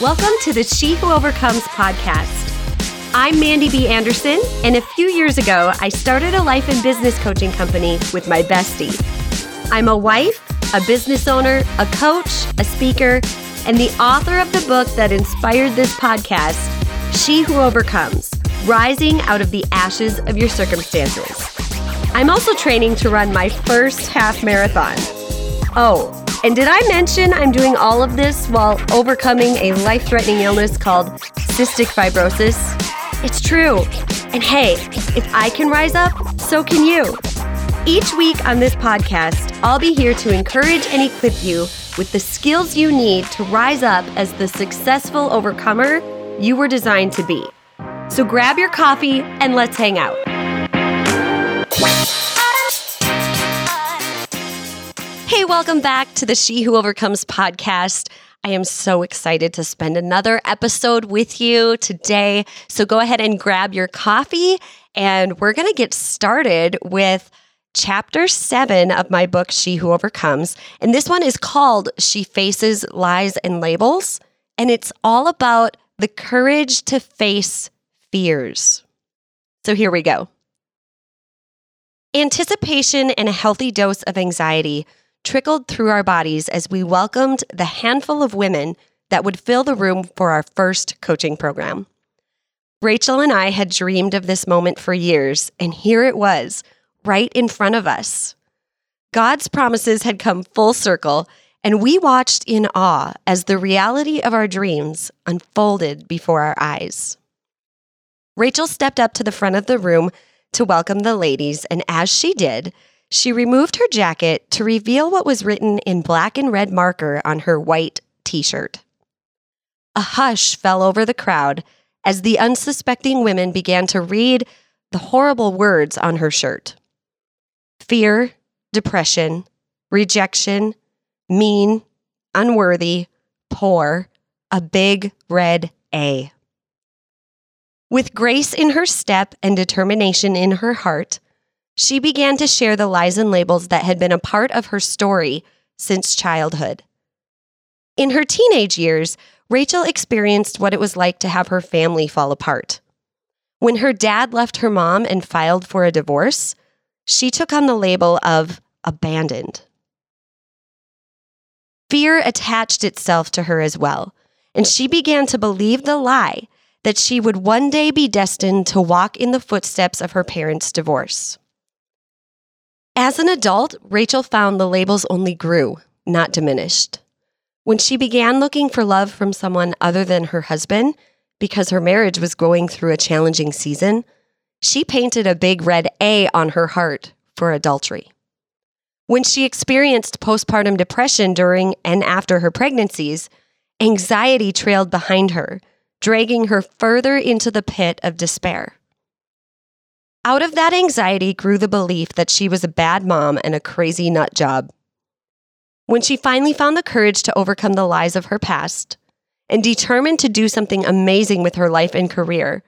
Welcome to the She Who Overcomes podcast. I'm Mandy B. Anderson, and a few years ago, I started a life and business coaching company with my bestie. I'm a wife, a business owner, a coach, a speaker, and the author of the book that inspired this podcast, She Who Overcomes Rising Out of the Ashes of Your Circumstances. I'm also training to run my first half marathon. Oh, and did I mention I'm doing all of this while overcoming a life threatening illness called cystic fibrosis? It's true. And hey, if I can rise up, so can you. Each week on this podcast, I'll be here to encourage and equip you with the skills you need to rise up as the successful overcomer you were designed to be. So grab your coffee and let's hang out. Hey, welcome back to the She Who Overcomes podcast. I am so excited to spend another episode with you today. So go ahead and grab your coffee, and we're going to get started with chapter seven of my book, She Who Overcomes. And this one is called She Faces Lies and Labels. And it's all about the courage to face fears. So here we go. Anticipation and a healthy dose of anxiety trickled through our bodies as we welcomed the handful of women that would fill the room for our first coaching program. Rachel and I had dreamed of this moment for years, and here it was, right in front of us. God's promises had come full circle, and we watched in awe as the reality of our dreams unfolded before our eyes. Rachel stepped up to the front of the room to welcome the ladies, and as she did, she removed her jacket to reveal what was written in black and red marker on her white t shirt. A hush fell over the crowd as the unsuspecting women began to read the horrible words on her shirt fear, depression, rejection, mean, unworthy, poor, a big red A. With grace in her step and determination in her heart, she began to share the lies and labels that had been a part of her story since childhood. In her teenage years, Rachel experienced what it was like to have her family fall apart. When her dad left her mom and filed for a divorce, she took on the label of abandoned. Fear attached itself to her as well, and she began to believe the lie that she would one day be destined to walk in the footsteps of her parents' divorce. As an adult, Rachel found the labels only grew, not diminished. When she began looking for love from someone other than her husband, because her marriage was going through a challenging season, she painted a big red A on her heart for adultery. When she experienced postpartum depression during and after her pregnancies, anxiety trailed behind her, dragging her further into the pit of despair. Out of that anxiety grew the belief that she was a bad mom and a crazy nut job. When she finally found the courage to overcome the lies of her past and determined to do something amazing with her life and career,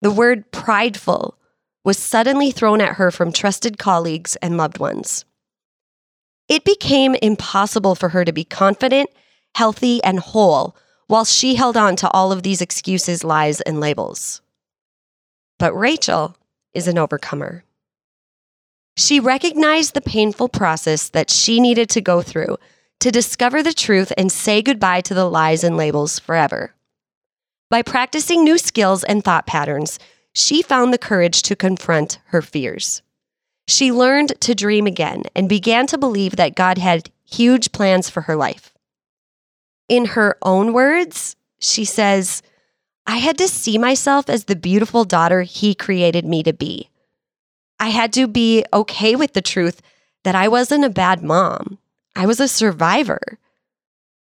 the word prideful was suddenly thrown at her from trusted colleagues and loved ones. It became impossible for her to be confident, healthy, and whole while she held on to all of these excuses, lies, and labels. But Rachel is an overcomer. She recognized the painful process that she needed to go through to discover the truth and say goodbye to the lies and labels forever. By practicing new skills and thought patterns, she found the courage to confront her fears. She learned to dream again and began to believe that God had huge plans for her life. In her own words, she says, I had to see myself as the beautiful daughter he created me to be. I had to be okay with the truth that I wasn't a bad mom. I was a survivor.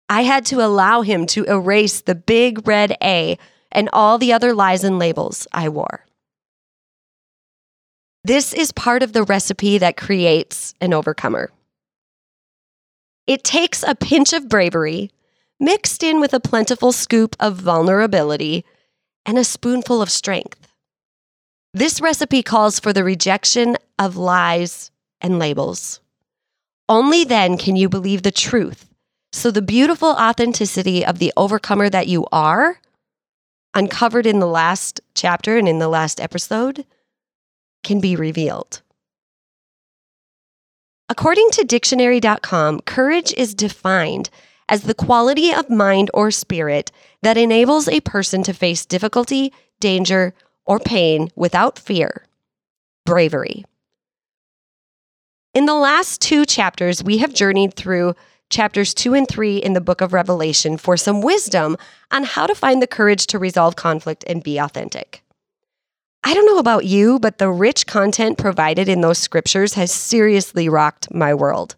I had to allow him to erase the big red A and all the other lies and labels I wore. This is part of the recipe that creates an overcomer. It takes a pinch of bravery mixed in with a plentiful scoop of vulnerability and a spoonful of strength. This recipe calls for the rejection of lies and labels. Only then can you believe the truth So the beautiful authenticity of the overcomer that you are, uncovered in the last chapter and in the last episode, can be revealed. According to dictionary.com, courage is defined as the quality of mind or spirit that enables a person to face difficulty, danger, or pain without fear. Bravery. In the last two chapters, we have journeyed through chapters two and three in the book of Revelation for some wisdom on how to find the courage to resolve conflict and be authentic. I don't know about you, but the rich content provided in those scriptures has seriously rocked my world.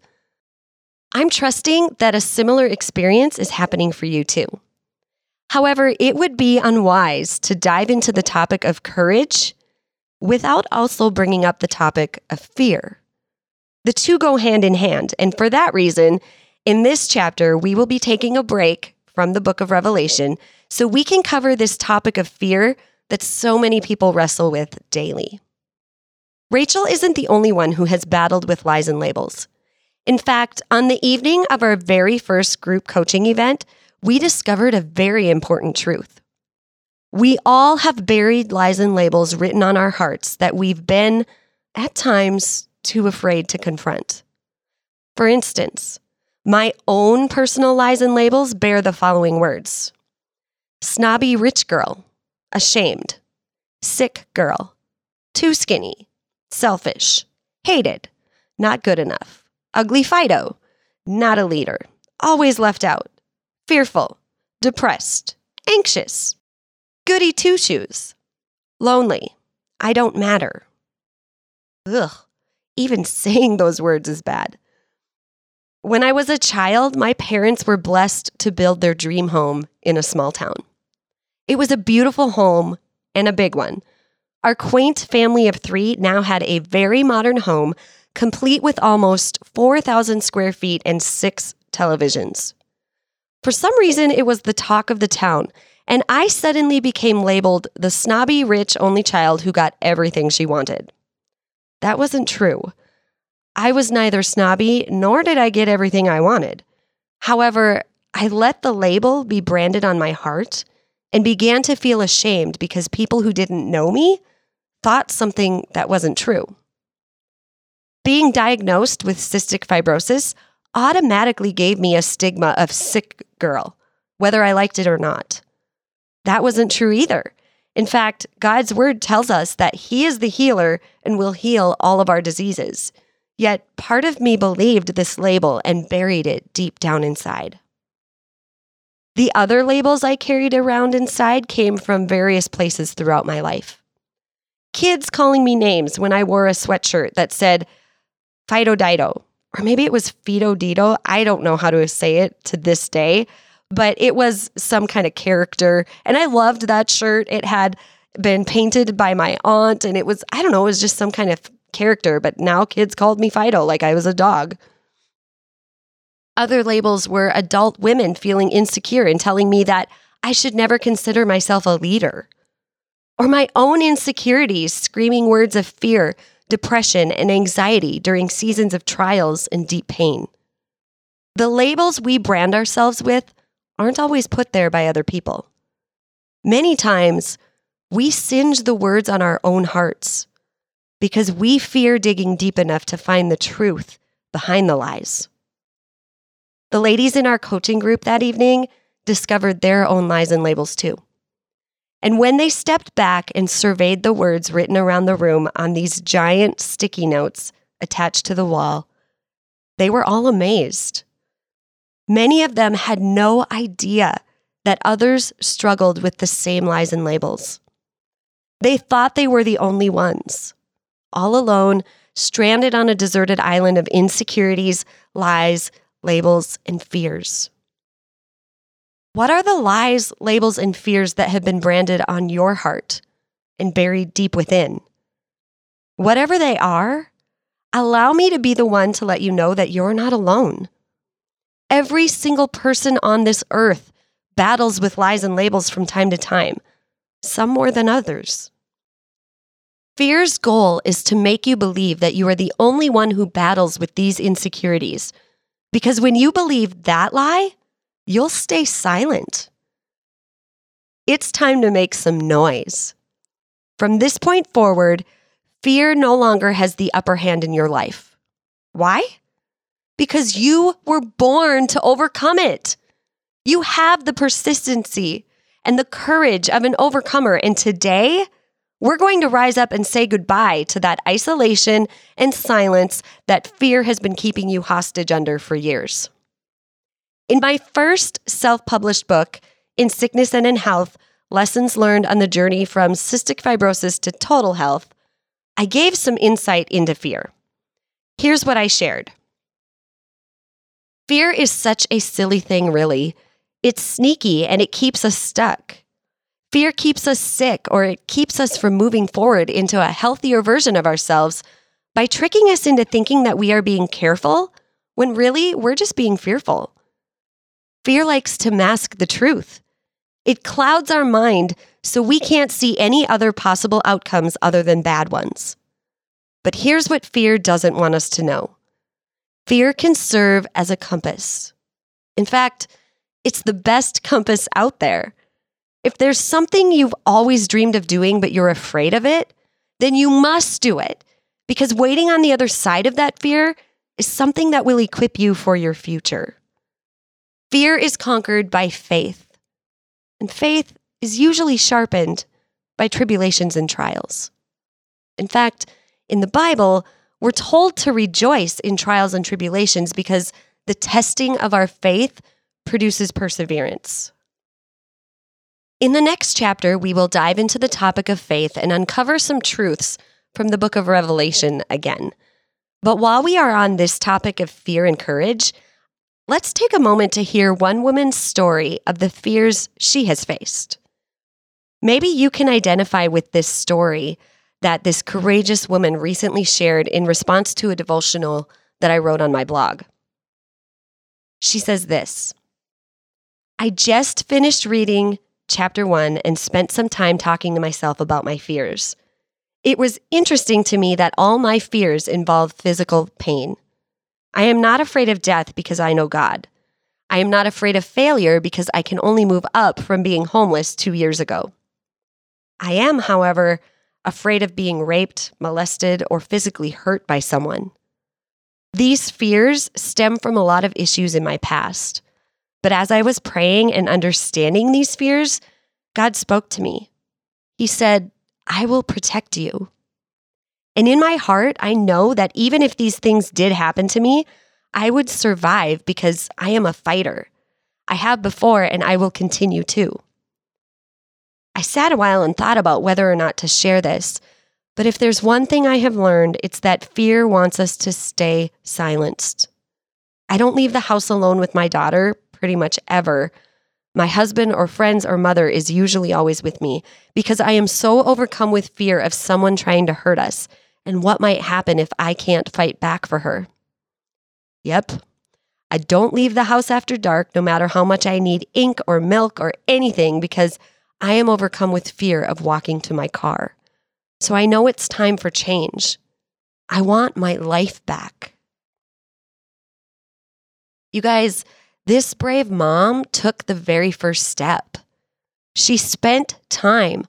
I'm trusting that a similar experience is happening for you too. However, it would be unwise to dive into the topic of courage without also bringing up the topic of fear. The two go hand in hand, and for that reason, in this chapter, we will be taking a break from the book of Revelation so we can cover this topic of fear that so many people wrestle with daily. Rachel isn't the only one who has battled with lies and labels. In fact, on the evening of our very first group coaching event, we discovered a very important truth. We all have buried lies and labels written on our hearts that we've been, at times, too afraid to confront. For instance, my own personal lies and labels bear the following words. Snobby rich girl, ashamed, sick girl, too skinny, selfish, hated, not good enough, ugly Fido, not a leader, always left out, fearful, depressed, anxious, goody two shoes, lonely, I don't matter. Ugh, even saying those words is bad. When I was a child, my parents were blessed to build their dream home in a small town. It was a beautiful home and a big one. Our quaint family of three now had a very modern home, complete with almost 4,000 square feet and six televisions. For some reason, it was the talk of the town, and I suddenly became labeled the snobby, rich, only child who got everything she wanted. That wasn't true. I was neither snobby nor did I get everything I wanted. However, I let the label be branded on my heart and began to feel ashamed because people who didn't know me thought something that wasn't true. Being diagnosed with cystic fibrosis automatically gave me a stigma of sick girl, whether I liked it or not. That wasn't true either. In fact, God's word tells us that He is the healer and will heal all of our diseases. Yet part of me believed this label and buried it deep down inside. The other labels I carried around inside came from various places throughout my life. Kids calling me names when I wore a sweatshirt that said Fido Dido, or maybe it was Fido Dido. I don't know how to say it to this day, but it was some kind of character. And I loved that shirt. It had been painted by my aunt, and it was, I don't know, it was just some kind of character. But now kids called me Fido like I was a dog. Other labels were adult women feeling insecure and telling me that I should never consider myself a leader. Or my own insecurities screaming words of fear, depression, and anxiety during seasons of trials and deep pain. The labels we brand ourselves with aren't always put there by other people. Many times, we singe the words on our own hearts because we fear digging deep enough to find the truth behind the lies. The ladies in our coaching group that evening discovered their own lies and labels too. And when they stepped back and surveyed the words written around the room on these giant sticky notes attached to the wall, they were all amazed. Many of them had no idea that others struggled with the same lies and labels. They thought they were the only ones, all alone, stranded on a deserted island of insecurities, lies, labels, and fears. What are the lies, labels, and fears that have been branded on your heart and buried deep within? Whatever they are, allow me to be the one to let you know that you're not alone. Every single person on this earth battles with lies and labels from time to time, some more than others. Fear's goal is to make you believe that you are the only one who battles with these insecurities Because when you believe that lie, you'll stay silent. It's time to make some noise. From this point forward, fear no longer has the upper hand in your life. Why? Because you were born to overcome it. You have the persistency and the courage of an overcomer. And today, we're going to rise up and say goodbye to that isolation and silence that fear has been keeping you hostage under for years. In my first self published book, In Sickness and in Health Lessons Learned on the Journey from Cystic Fibrosis to Total Health, I gave some insight into fear. Here's what I shared Fear is such a silly thing, really. It's sneaky and it keeps us stuck. Fear keeps us sick or it keeps us from moving forward into a healthier version of ourselves by tricking us into thinking that we are being careful when really we're just being fearful. Fear likes to mask the truth. It clouds our mind so we can't see any other possible outcomes other than bad ones. But here's what fear doesn't want us to know fear can serve as a compass. In fact, it's the best compass out there. If there's something you've always dreamed of doing, but you're afraid of it, then you must do it because waiting on the other side of that fear is something that will equip you for your future. Fear is conquered by faith, and faith is usually sharpened by tribulations and trials. In fact, in the Bible, we're told to rejoice in trials and tribulations because the testing of our faith produces perseverance. In the next chapter, we will dive into the topic of faith and uncover some truths from the book of Revelation again. But while we are on this topic of fear and courage, let's take a moment to hear one woman's story of the fears she has faced. Maybe you can identify with this story that this courageous woman recently shared in response to a devotional that I wrote on my blog. She says this I just finished reading chapter one and spent some time talking to myself about my fears. It was interesting to me that all my fears involve physical pain. I am not afraid of death because I know God. I am not afraid of failure because I can only move up from being homeless two years ago. I am, however, afraid of being raped, molested, or physically hurt by someone. These fears stem from a lot of issues in my past. But as I was praying and understanding these fears, God spoke to me. He said, I will protect you. And in my heart, I know that even if these things did happen to me, I would survive because I am a fighter. I have before and I will continue to. I sat a while and thought about whether or not to share this, but if there's one thing I have learned, it's that fear wants us to stay silenced. I don't leave the house alone with my daughter pretty much ever. My husband or friends or mother is usually always with me because I am so overcome with fear of someone trying to hurt us and what might happen if I can't fight back for her. Yep, I don't leave the house after dark no matter how much I need ink or milk or anything because I am overcome with fear of walking to my car. So I know it's time for change. I want my life back. You guys, this brave mom took the very first step. She spent time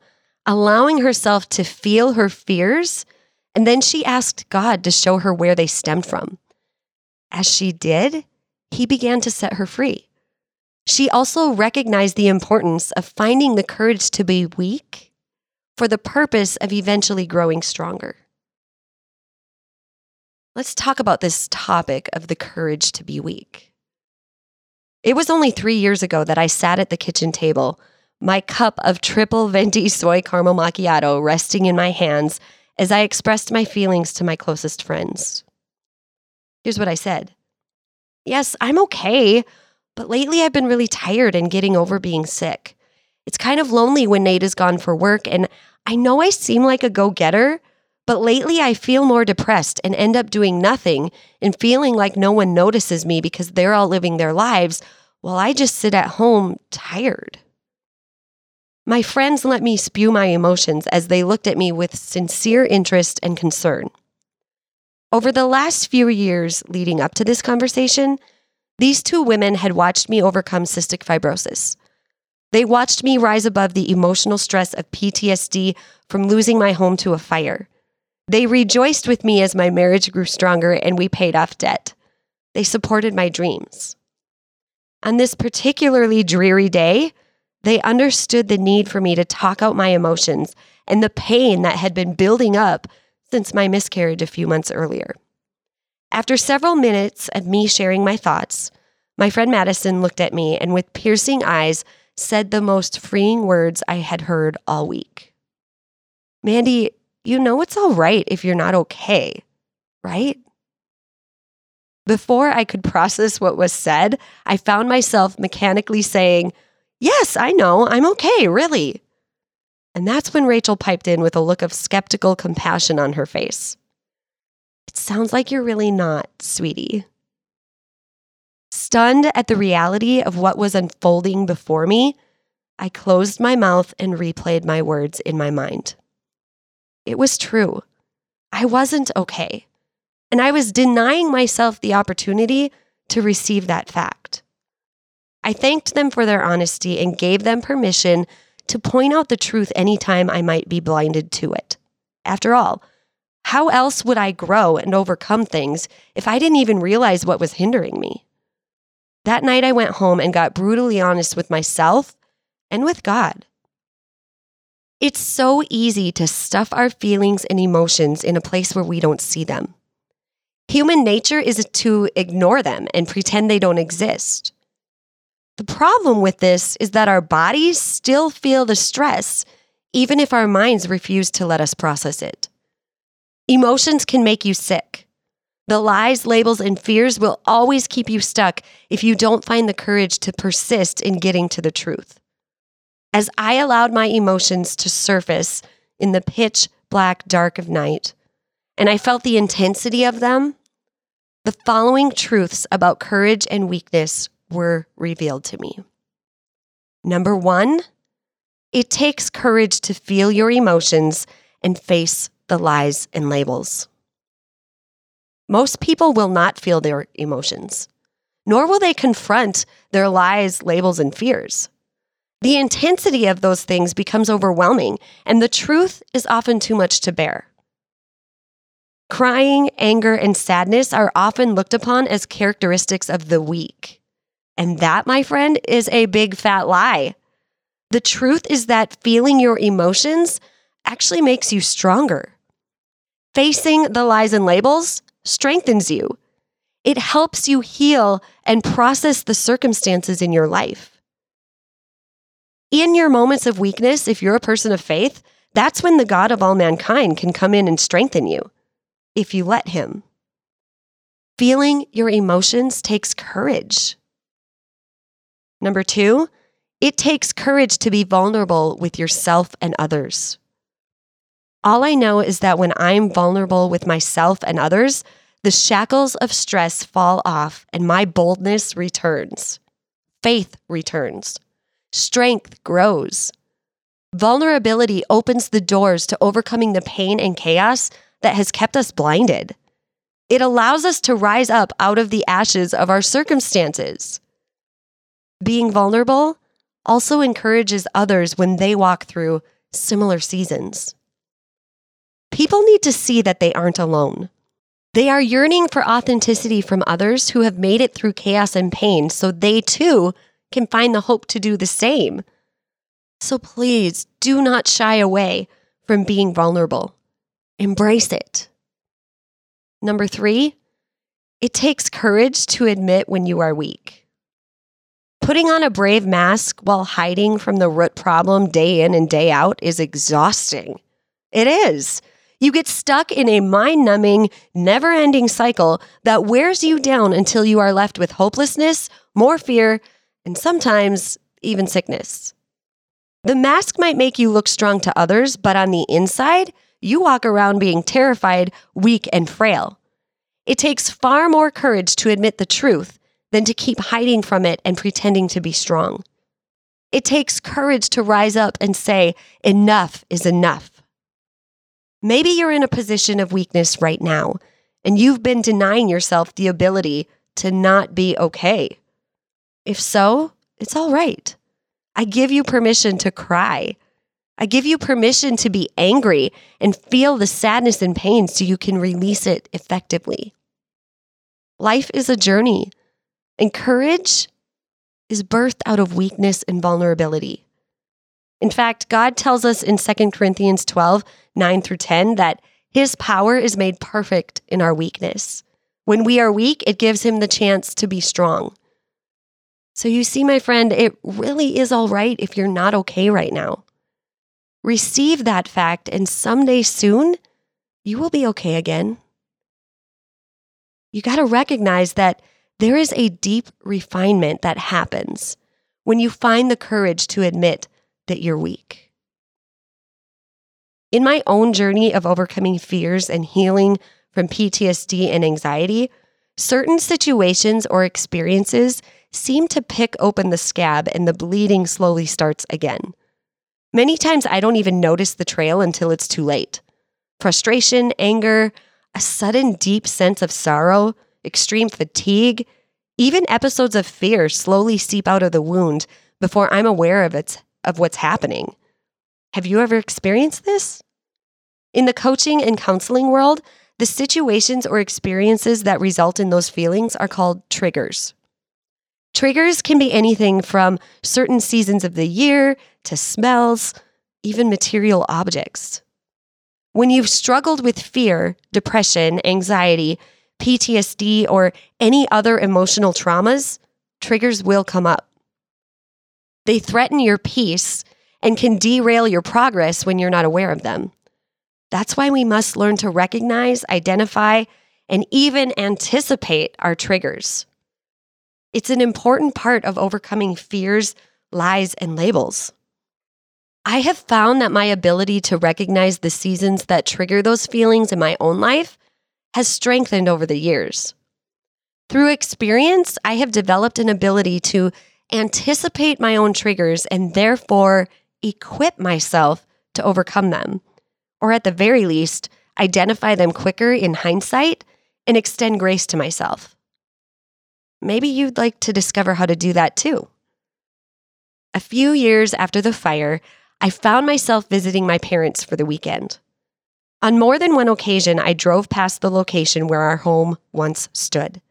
allowing herself to feel her fears, and then she asked God to show her where they stemmed from. As she did, he began to set her free. She also recognized the importance of finding the courage to be weak for the purpose of eventually growing stronger. Let's talk about this topic of the courage to be weak. It was only three years ago that I sat at the kitchen table, my cup of triple venti soy caramel macchiato resting in my hands as I expressed my feelings to my closest friends. Here's what I said Yes, I'm okay, but lately I've been really tired and getting over being sick. It's kind of lonely when Nate is gone for work, and I know I seem like a go getter, but lately I feel more depressed and end up doing nothing and feeling like no one notices me because they're all living their lives while I just sit at home tired. My friends let me spew my emotions as they looked at me with sincere interest and concern. Over the last few years leading up to this conversation, These two women had watched me overcome cystic fibrosis. They watched me rise above the emotional stress of PTSD from losing my home to a fire. They rejoiced with me as my marriage grew stronger and we paid off debt. They supported my dreams. On this particularly dreary day, they understood the need for me to talk out my emotions and the pain that had been building up since my miscarriage a few months earlier. After several minutes of me sharing my thoughts, my friend Madison looked at me and with piercing eyes said the most freeing words I had heard all week. Mandy, you know it's all right if you're not okay, right? Before I could process what was said, I found myself mechanically saying, Yes, I know, I'm okay, really. And that's when Rachel piped in with a look of skeptical compassion on her face. It sounds like you're really not, sweetie. Stunned at the reality of what was unfolding before me, I closed my mouth and replayed my words in my mind. It was true. I wasn't okay. And I was denying myself the opportunity to receive that fact. I thanked them for their honesty and gave them permission to point out the truth anytime I might be blinded to it. After all, how else would I grow and overcome things if I didn't even realize what was hindering me? That night, I went home and got brutally honest with myself and with God. It's so easy to stuff our feelings and emotions in a place where we don't see them. Human nature is to ignore them and pretend they don't exist. The problem with this is that our bodies still feel the stress, even if our minds refuse to let us process it. Emotions can make you sick. The lies, labels, and fears will always keep you stuck if you don't find the courage to persist in getting to the truth. As I allowed my emotions to surface in the pitch black dark of night, and I felt the intensity of them, the following truths about courage and weakness were revealed to me. Number one, it takes courage to feel your emotions and face the lies and labels. Most people will not feel their emotions, nor will they confront their lies, labels, and fears. The intensity of those things becomes overwhelming, and the truth is often too much to bear. Crying, anger, and sadness are often looked upon as characteristics of the weak. And that, my friend, is a big fat lie. The truth is that feeling your emotions actually makes you stronger. Facing the lies and labels strengthens you. It helps you heal and process the circumstances in your life. In your moments of weakness, if you're a person of faith, that's when the God of all mankind can come in and strengthen you, if you let Him. Feeling your emotions takes courage. Number two, it takes courage to be vulnerable with yourself and others. All I know is that when I'm vulnerable with myself and others, the shackles of stress fall off and my boldness returns. Faith returns. Strength grows. Vulnerability opens the doors to overcoming the pain and chaos that has kept us blinded. It allows us to rise up out of the ashes of our circumstances. Being vulnerable also encourages others when they walk through similar seasons. People need to see that they aren't alone. They are yearning for authenticity from others who have made it through chaos and pain so they too can find the hope to do the same. So please do not shy away from being vulnerable. Embrace it. Number three, it takes courage to admit when you are weak. Putting on a brave mask while hiding from the root problem day in and day out is exhausting. It is. You get stuck in a mind numbing, never ending cycle that wears you down until you are left with hopelessness, more fear, and sometimes even sickness. The mask might make you look strong to others, but on the inside, you walk around being terrified, weak, and frail. It takes far more courage to admit the truth than to keep hiding from it and pretending to be strong. It takes courage to rise up and say, enough is enough. Maybe you're in a position of weakness right now, and you've been denying yourself the ability to not be okay? If so, it's all right. I give you permission to cry. I give you permission to be angry and feel the sadness and pain so you can release it effectively. Life is a journey, and courage is birthed out of weakness and vulnerability. In fact, God tells us in 2 Corinthians 12, 9 through 10, that his power is made perfect in our weakness. When we are weak, it gives him the chance to be strong. So you see, my friend, it really is all right if you're not okay right now. Receive that fact, and someday soon, you will be okay again. You got to recognize that there is a deep refinement that happens when you find the courage to admit that you're weak. In my own journey of overcoming fears and healing from PTSD and anxiety, certain situations or experiences seem to pick open the scab and the bleeding slowly starts again. Many times I don't even notice the trail until it's too late. Frustration, anger, a sudden deep sense of sorrow, extreme fatigue, even episodes of fear slowly seep out of the wound before I'm aware of it of what's happening. Have you ever experienced this? In the coaching and counseling world, the situations or experiences that result in those feelings are called triggers. Triggers can be anything from certain seasons of the year to smells, even material objects. When you've struggled with fear, depression, anxiety, PTSD, or any other emotional traumas, triggers will come up. They threaten your peace and can derail your progress when you're not aware of them. That's why we must learn to recognize, identify, and even anticipate our triggers. It's an important part of overcoming fears, lies, and labels. I have found that my ability to recognize the seasons that trigger those feelings in my own life has strengthened over the years. Through experience, I have developed an ability to anticipate my own triggers and therefore equip myself to overcome them, or at the very least, identify them quicker in hindsight and extend grace to myself. Maybe you'd like to discover how to do that too. A few years after the fire, I found myself visiting my parents for the weekend. On more than one occasion, I drove past the location where our home once stood.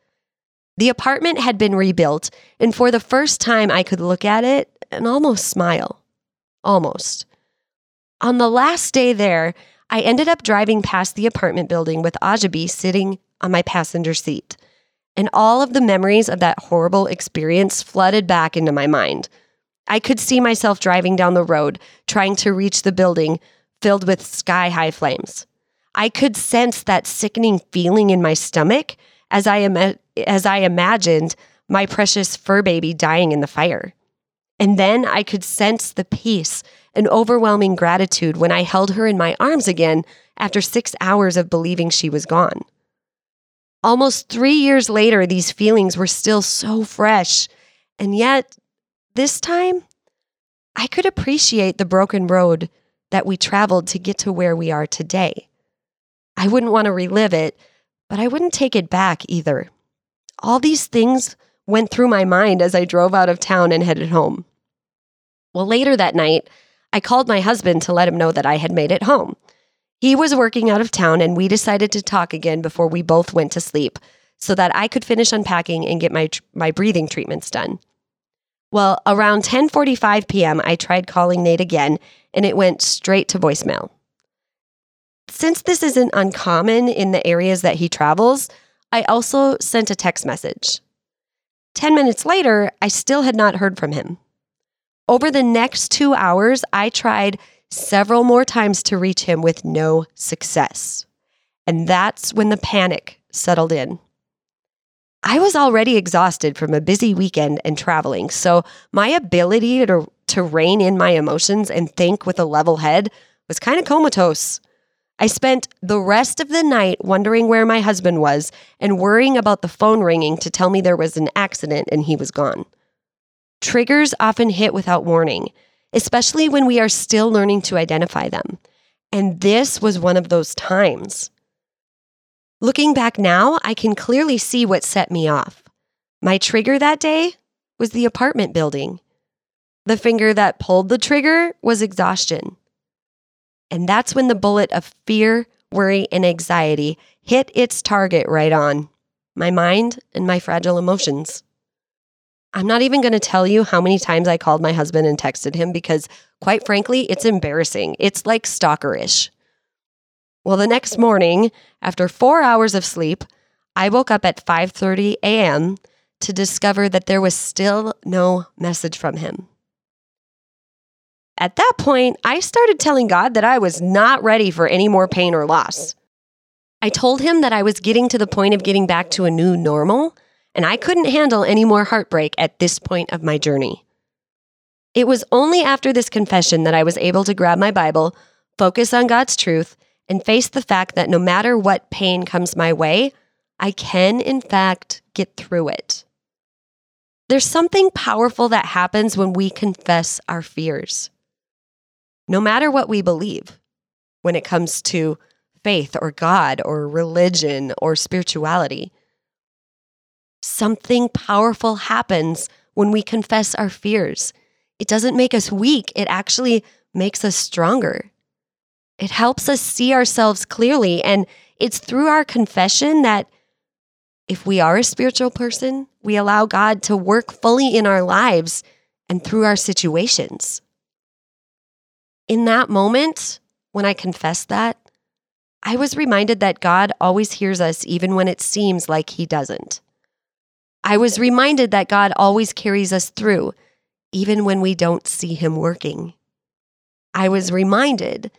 The apartment had been rebuilt, and for the first time, I could look at it and almost smile. Almost. On the last day there, I ended up driving past the apartment building with Ajabi sitting on my passenger seat. And all of the memories of that horrible experience flooded back into my mind. I could see myself driving down the road, trying to reach the building filled with sky high flames. I could sense that sickening feeling in my stomach as I Im- as I imagined my precious fur baby dying in the fire. And then I could sense the peace and overwhelming gratitude when I held her in my arms again after six hours of believing she was gone. Almost three years later, these feelings were still so fresh. And yet, this time, I could appreciate the broken road that we traveled to get to where we are today. I wouldn't want to relive it, but I wouldn't take it back either. All these things went through my mind as I drove out of town and headed home. Well, later that night, I called my husband to let him know that I had made it home. He was working out of town, and we decided to talk again before we both went to sleep so that I could finish unpacking and get my, my breathing treatments done. Well, around 10:45 p.m., I tried calling Nate again, and it went straight to voicemail. Since this isn't uncommon in the areas that he travels, I also sent a text message. 10 minutes later, I still had not heard from him. Over the next two hours, I tried several more times to reach him with no success. And that's when the panic settled in. I was already exhausted from a busy weekend and traveling, so my ability to, to rein in my emotions and think with a level head was kind of comatose. I spent the rest of the night wondering where my husband was and worrying about the phone ringing to tell me there was an accident and he was gone. Triggers often hit without warning, especially when we are still learning to identify them. And this was one of those times. Looking back now, I can clearly see what set me off. My trigger that day was the apartment building. The finger that pulled the trigger was exhaustion. And that's when the bullet of fear, worry, and anxiety hit its target right on my mind and my fragile emotions. I'm not even going to tell you how many times I called my husband and texted him because, quite frankly, it's embarrassing. It's like stalkerish. Well, the next morning, after four hours of sleep, I woke up at 5:30 a.m. to discover that there was still no message from him. At that point, I started telling God that I was not ready for any more pain or loss. I told him that I was getting to the point of getting back to a new normal, and I couldn't handle any more heartbreak at this point of my journey. It was only after this confession that I was able to grab my Bible, focus on God's truth, and face the fact that no matter what pain comes my way, I can, in fact, get through it. There's something powerful that happens when we confess our fears no matter what we believe when it comes to faith or God or religion or spirituality. Something powerful happens when we confess our fears. It doesn't make us weak, it actually makes us stronger. It helps us see ourselves clearly. And it's through our confession that if we are a spiritual person, we allow God to work fully in our lives and through our situations in that moment, when I confessed that, I was reminded that God always hears us even when it seems like He doesn't. I was reminded that God always carries us through, even when we don't see Him working. I was reminded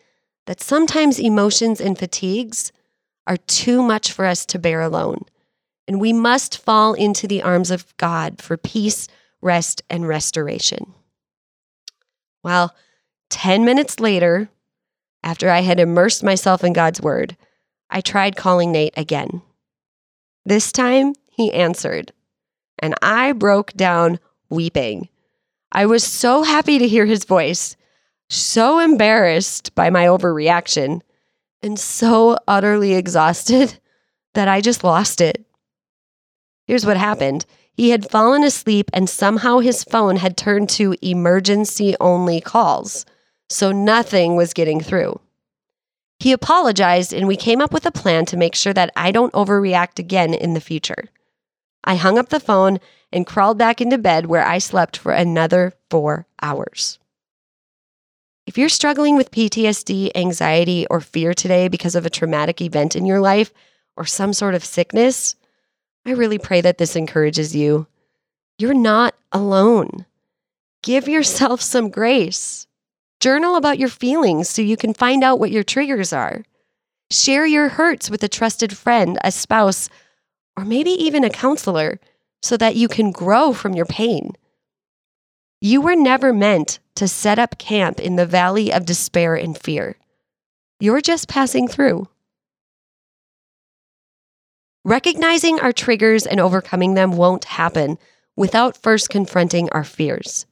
that sometimes emotions and fatigues are too much for us to bear alone, and we must fall into the arms of God for peace, rest, and restoration. Well, 10 minutes later, after I had immersed myself in God's word, I tried calling Nate again. This time, he answered, and I broke down weeping. I was so happy to hear his voice, so embarrassed by my overreaction, and so utterly exhausted that I just lost it. Here's what happened he had fallen asleep, and somehow his phone had turned to emergency only calls so nothing was getting through. He apologized, and we came up with a plan to make sure that I don't overreact again in the future. I hung up the phone and crawled back into bed where I slept for another four hours. If you're struggling with PTSD, anxiety, or fear today because of a traumatic event in your life or some sort of sickness, I really pray that this encourages you. You're not alone. Give yourself some grace. Journal about your feelings so you can find out what your triggers are. Share your hurts with a trusted friend, a spouse, or maybe even a counselor so that you can grow from your pain. You were never meant to set up camp in the valley of despair and fear. You're just passing through. Recognizing our triggers and overcoming them won't happen without first confronting our fears.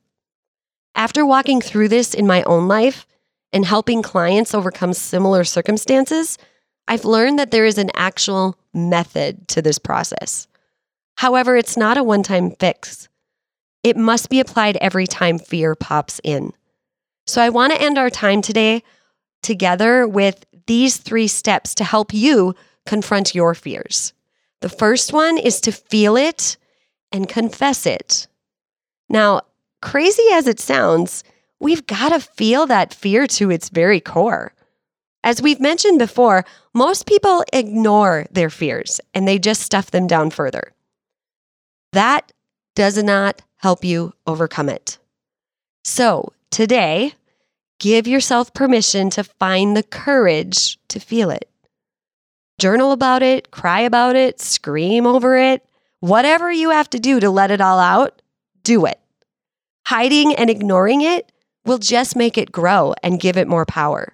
After walking through this in my own life and helping clients overcome similar circumstances, I've learned that there is an actual method to this process. However, it's not a one time fix. It must be applied every time fear pops in. So I want to end our time today together with these three steps to help you confront your fears. The first one is to feel it and confess it. Now, crazy as it sounds, we've got to feel that fear to its very core. As we've mentioned before, most people ignore their fears and they just stuff them down further. That does not help you overcome it. So, today, give yourself permission to find the courage to feel it. Journal about it, cry about it, scream over it, whatever you have to do to let it all out, do it. Hiding and ignoring it will just make it grow and give it more power.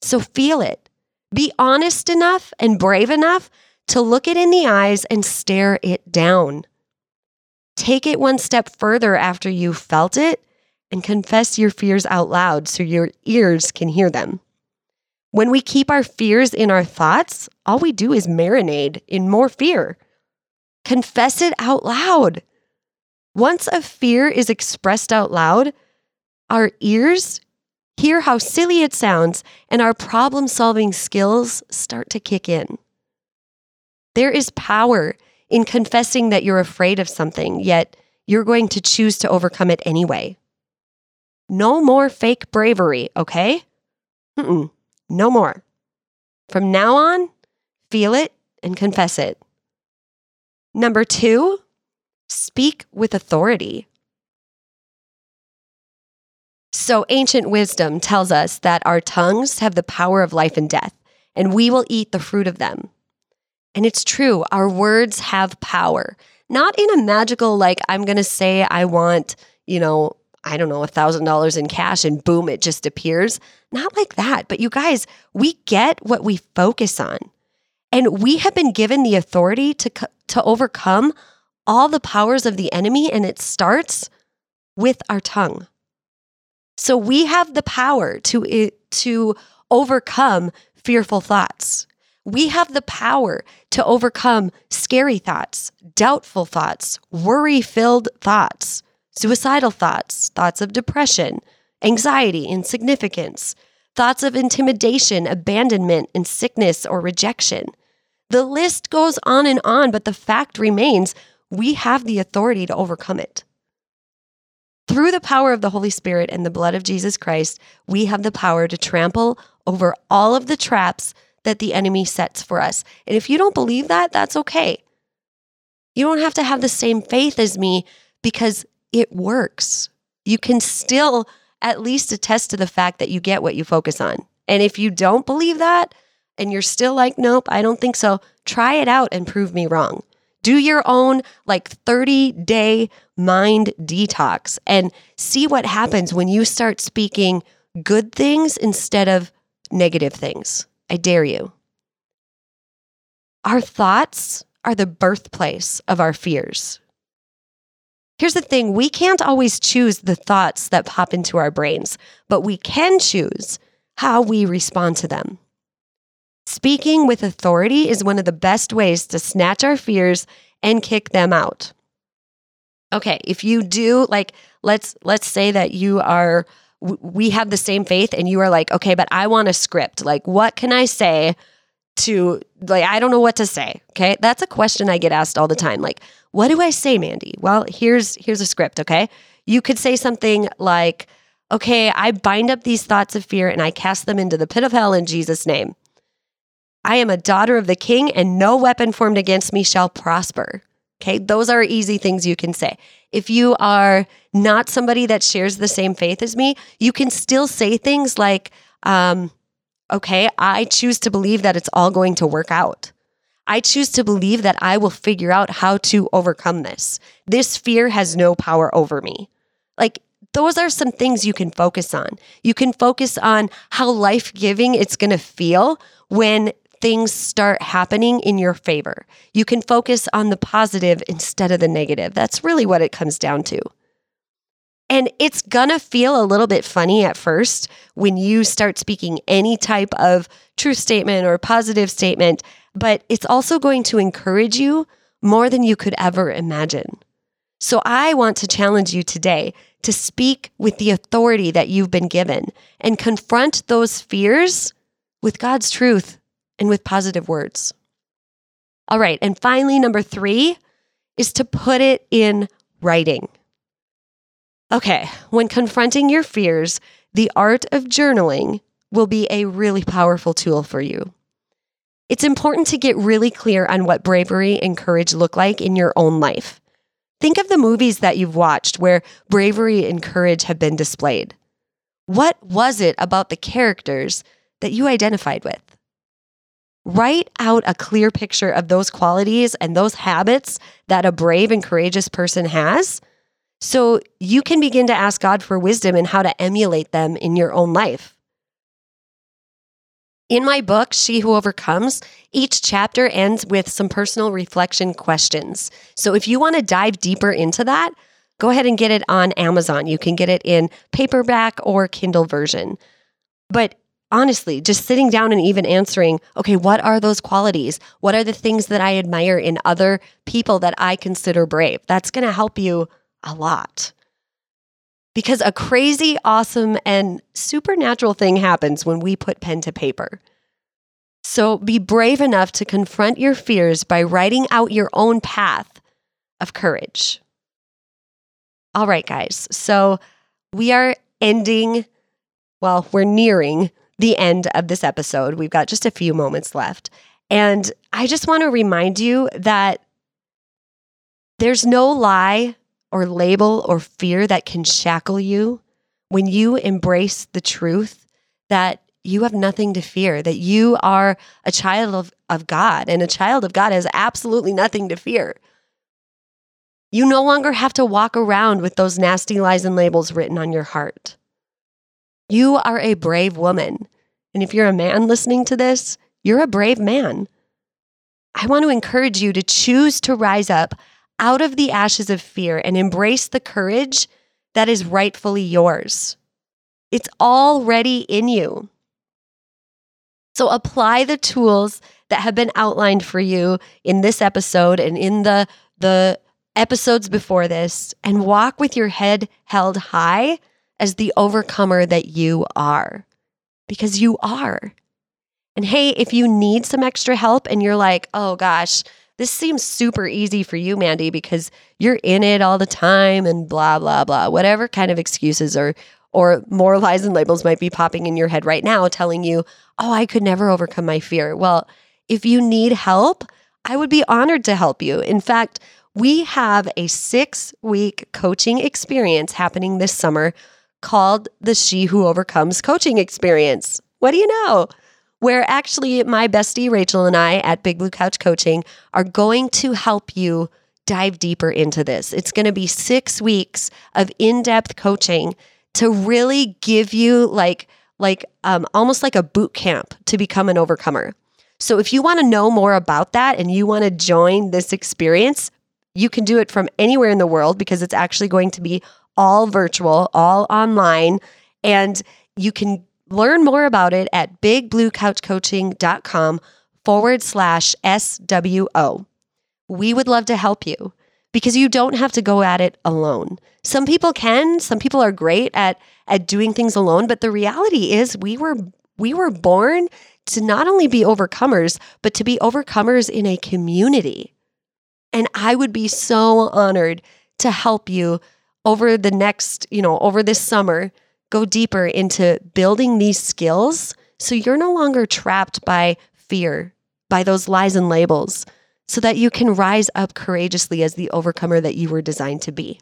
So feel it. Be honest enough and brave enough to look it in the eyes and stare it down. Take it one step further after you've felt it and confess your fears out loud so your ears can hear them. When we keep our fears in our thoughts, all we do is marinate in more fear. confess it out loud. Once a fear is expressed out loud, our ears hear how silly it sounds and our problem solving skills start to kick in. There is power in confessing that you're afraid of something, yet you're going to choose to overcome it anyway. No more fake bravery, okay? Mm-mm, no more. From now on, feel it and confess it. Number two, speak with authority. So, ancient wisdom tells us that our tongues have the power of life and death, and we will eat the fruit of them. And it's true, our words have power. Not in a magical, like, I'm going to say, I want, you know, I don't know, a $1,000 in cash and boom, it just appears. Not like that. But you guys, we get what we focus on. And we have been given the authority to, to overcome all the powers of the enemy, and it starts with our tongue. So we have the power to, eh, to overcome fearful thoughts. We have the power to overcome scary thoughts, doubtful thoughts, worry filled thoughts, suicidal thoughts, thoughts of depression, anxiety, insignificance, thoughts of intimidation, abandonment, and sickness or rejection. The list goes on and on, but the fact remains we have the authority to overcome it. Through the power of the Holy Spirit and the blood of Jesus Christ, we have the power to trample over all of the traps that the enemy sets for us. And if you don't believe that, that's okay. You don't have to have the same faith as me because it works. You can still at least attest to the fact that you get what you focus on. And if you don't believe that and you're still like, nope, I don't think so, try it out and prove me wrong. Do your own like 30 day mind detox and see what happens when you start speaking good things instead of negative things. I dare you. Our thoughts are the birthplace of our fears. Here's the thing we can't always choose the thoughts that pop into our brains, but we can choose how we respond to them. Speaking with authority is one of the best ways to snatch our fears and kick them out. Okay, if you do like let's let's say that you are we have the same faith and you are like, "Okay, but I want a script. Like what can I say to like I don't know what to say." Okay? That's a question I get asked all the time. Like, "What do I say, Mandy?" Well, here's here's a script, okay? You could say something like, "Okay, I bind up these thoughts of fear and I cast them into the pit of hell in Jesus name." I am a daughter of the king, and no weapon formed against me shall prosper. Okay, those are easy things you can say. If you are not somebody that shares the same faith as me, you can still say things like, um, okay, I choose to believe that it's all going to work out. I choose to believe that I will figure out how to overcome this. This fear has no power over me. Like, those are some things you can focus on. You can focus on how life giving it's going to feel when things start happening in your favor. You can focus on the positive instead of the negative. That's really what it comes down to. And it's gonna feel a little bit funny at first when you start speaking any type of truth statement or positive statement, but it's also going to encourage you more than you could ever imagine. So I want to challenge you today to speak with the authority that you've been given and confront those fears with God's truth and with positive words. All right. And finally, number three is to put it in writing. Okay. When confronting your fears, the art of journaling will be a really powerful tool for you. It's important to get really clear on what bravery and courage look like in your own life. Think of the movies that you've watched where bravery and courage have been displayed. What was it about the characters that you identified with? Write out a clear picture of those qualities and those habits that a brave and courageous person has so you can begin to ask God for wisdom and how to emulate them in your own life. In my book, She Who Overcomes, each chapter ends with some personal reflection questions. So if you want to dive deeper into that, go ahead and get it on Amazon. You can get it in paperback or Kindle version. But honestly, just sitting down and even answering, okay, what are those qualities? What are the things that I admire in other people that I consider brave? That's going to help you a lot. Because a crazy, awesome, and supernatural thing happens when we put pen to paper. So be brave enough to confront your fears by writing out your own path of courage. All right, guys. So we are ending, well, we're nearing the end of this episode. We've got just a few moments left. And I just want to remind you that there's no lie or label or fear that can shackle you when you embrace the truth that you have nothing to fear, that you are a child of, of God, and a child of God has absolutely nothing to fear. You no longer have to walk around with those nasty lies and labels written on your heart. You are a brave woman. And if you're a man listening to this, you're a brave man. I want to encourage you to choose to rise up out of the ashes of fear and embrace the courage that is rightfully yours. It's already in you. So apply the tools that have been outlined for you in this episode and in the the episodes before this and walk with your head held high as the overcomer that you are. Because you are. And hey, if you need some extra help and you're like, oh gosh, this seems super easy for you, Mandy, because you're in it all the time and blah, blah, blah, whatever kind of excuses or or more lies and labels might be popping in your head right now telling you, oh, I could never overcome my fear. Well, if you need help, I would be honored to help you. In fact, we have a six week coaching experience happening this summer called the She Who Overcomes Coaching Experience. What do you know? Where actually my bestie Rachel and I at Big Blue Couch Coaching are going to help you dive deeper into this. It's going to be six weeks of in depth coaching to really give you like, like um, almost like a boot camp to become an overcomer. So if you want to know more about that and you want to join this experience, you can do it from anywhere in the world because it's actually going to be all virtual, all online. And you can learn more about it at bigbluecouchcoaching.com forward slash SWO. We would love to help you because you don't have to go at it alone. Some people can, some people are great at at doing things alone, but the reality is we were we were born to not only be overcomers, but to be overcomers in a community. And I would be so honored to help you over the next, you know, over this summer, go deeper into building these skills so you're no longer trapped by fear, by those lies and labels, so that you can rise up courageously as the overcomer that you were designed to be.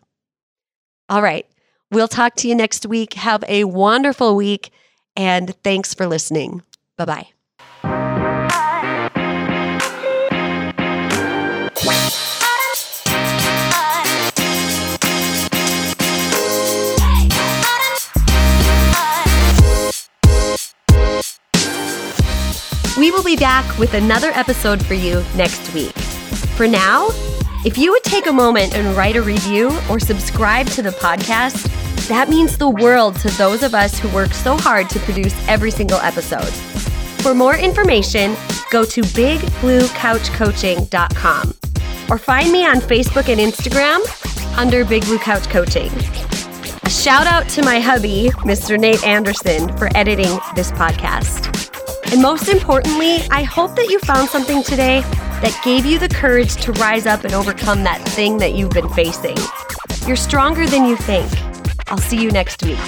All right. We'll talk to you next week. Have a wonderful week and thanks for listening. Bye bye. Will be back with another episode for you next week. For now, if you would take a moment and write a review or subscribe to the podcast, that means the world to those of us who work so hard to produce every single episode. For more information, go to bigbluecouchcoaching.com or find me on Facebook and Instagram under Big Blue Couch Coaching. A shout out to my hubby, Mr. Nate Anderson, for editing this podcast. And most importantly, I hope that you found something today that gave you the courage to rise up and overcome that thing that you've been facing. You're stronger than you think. I'll see you next week.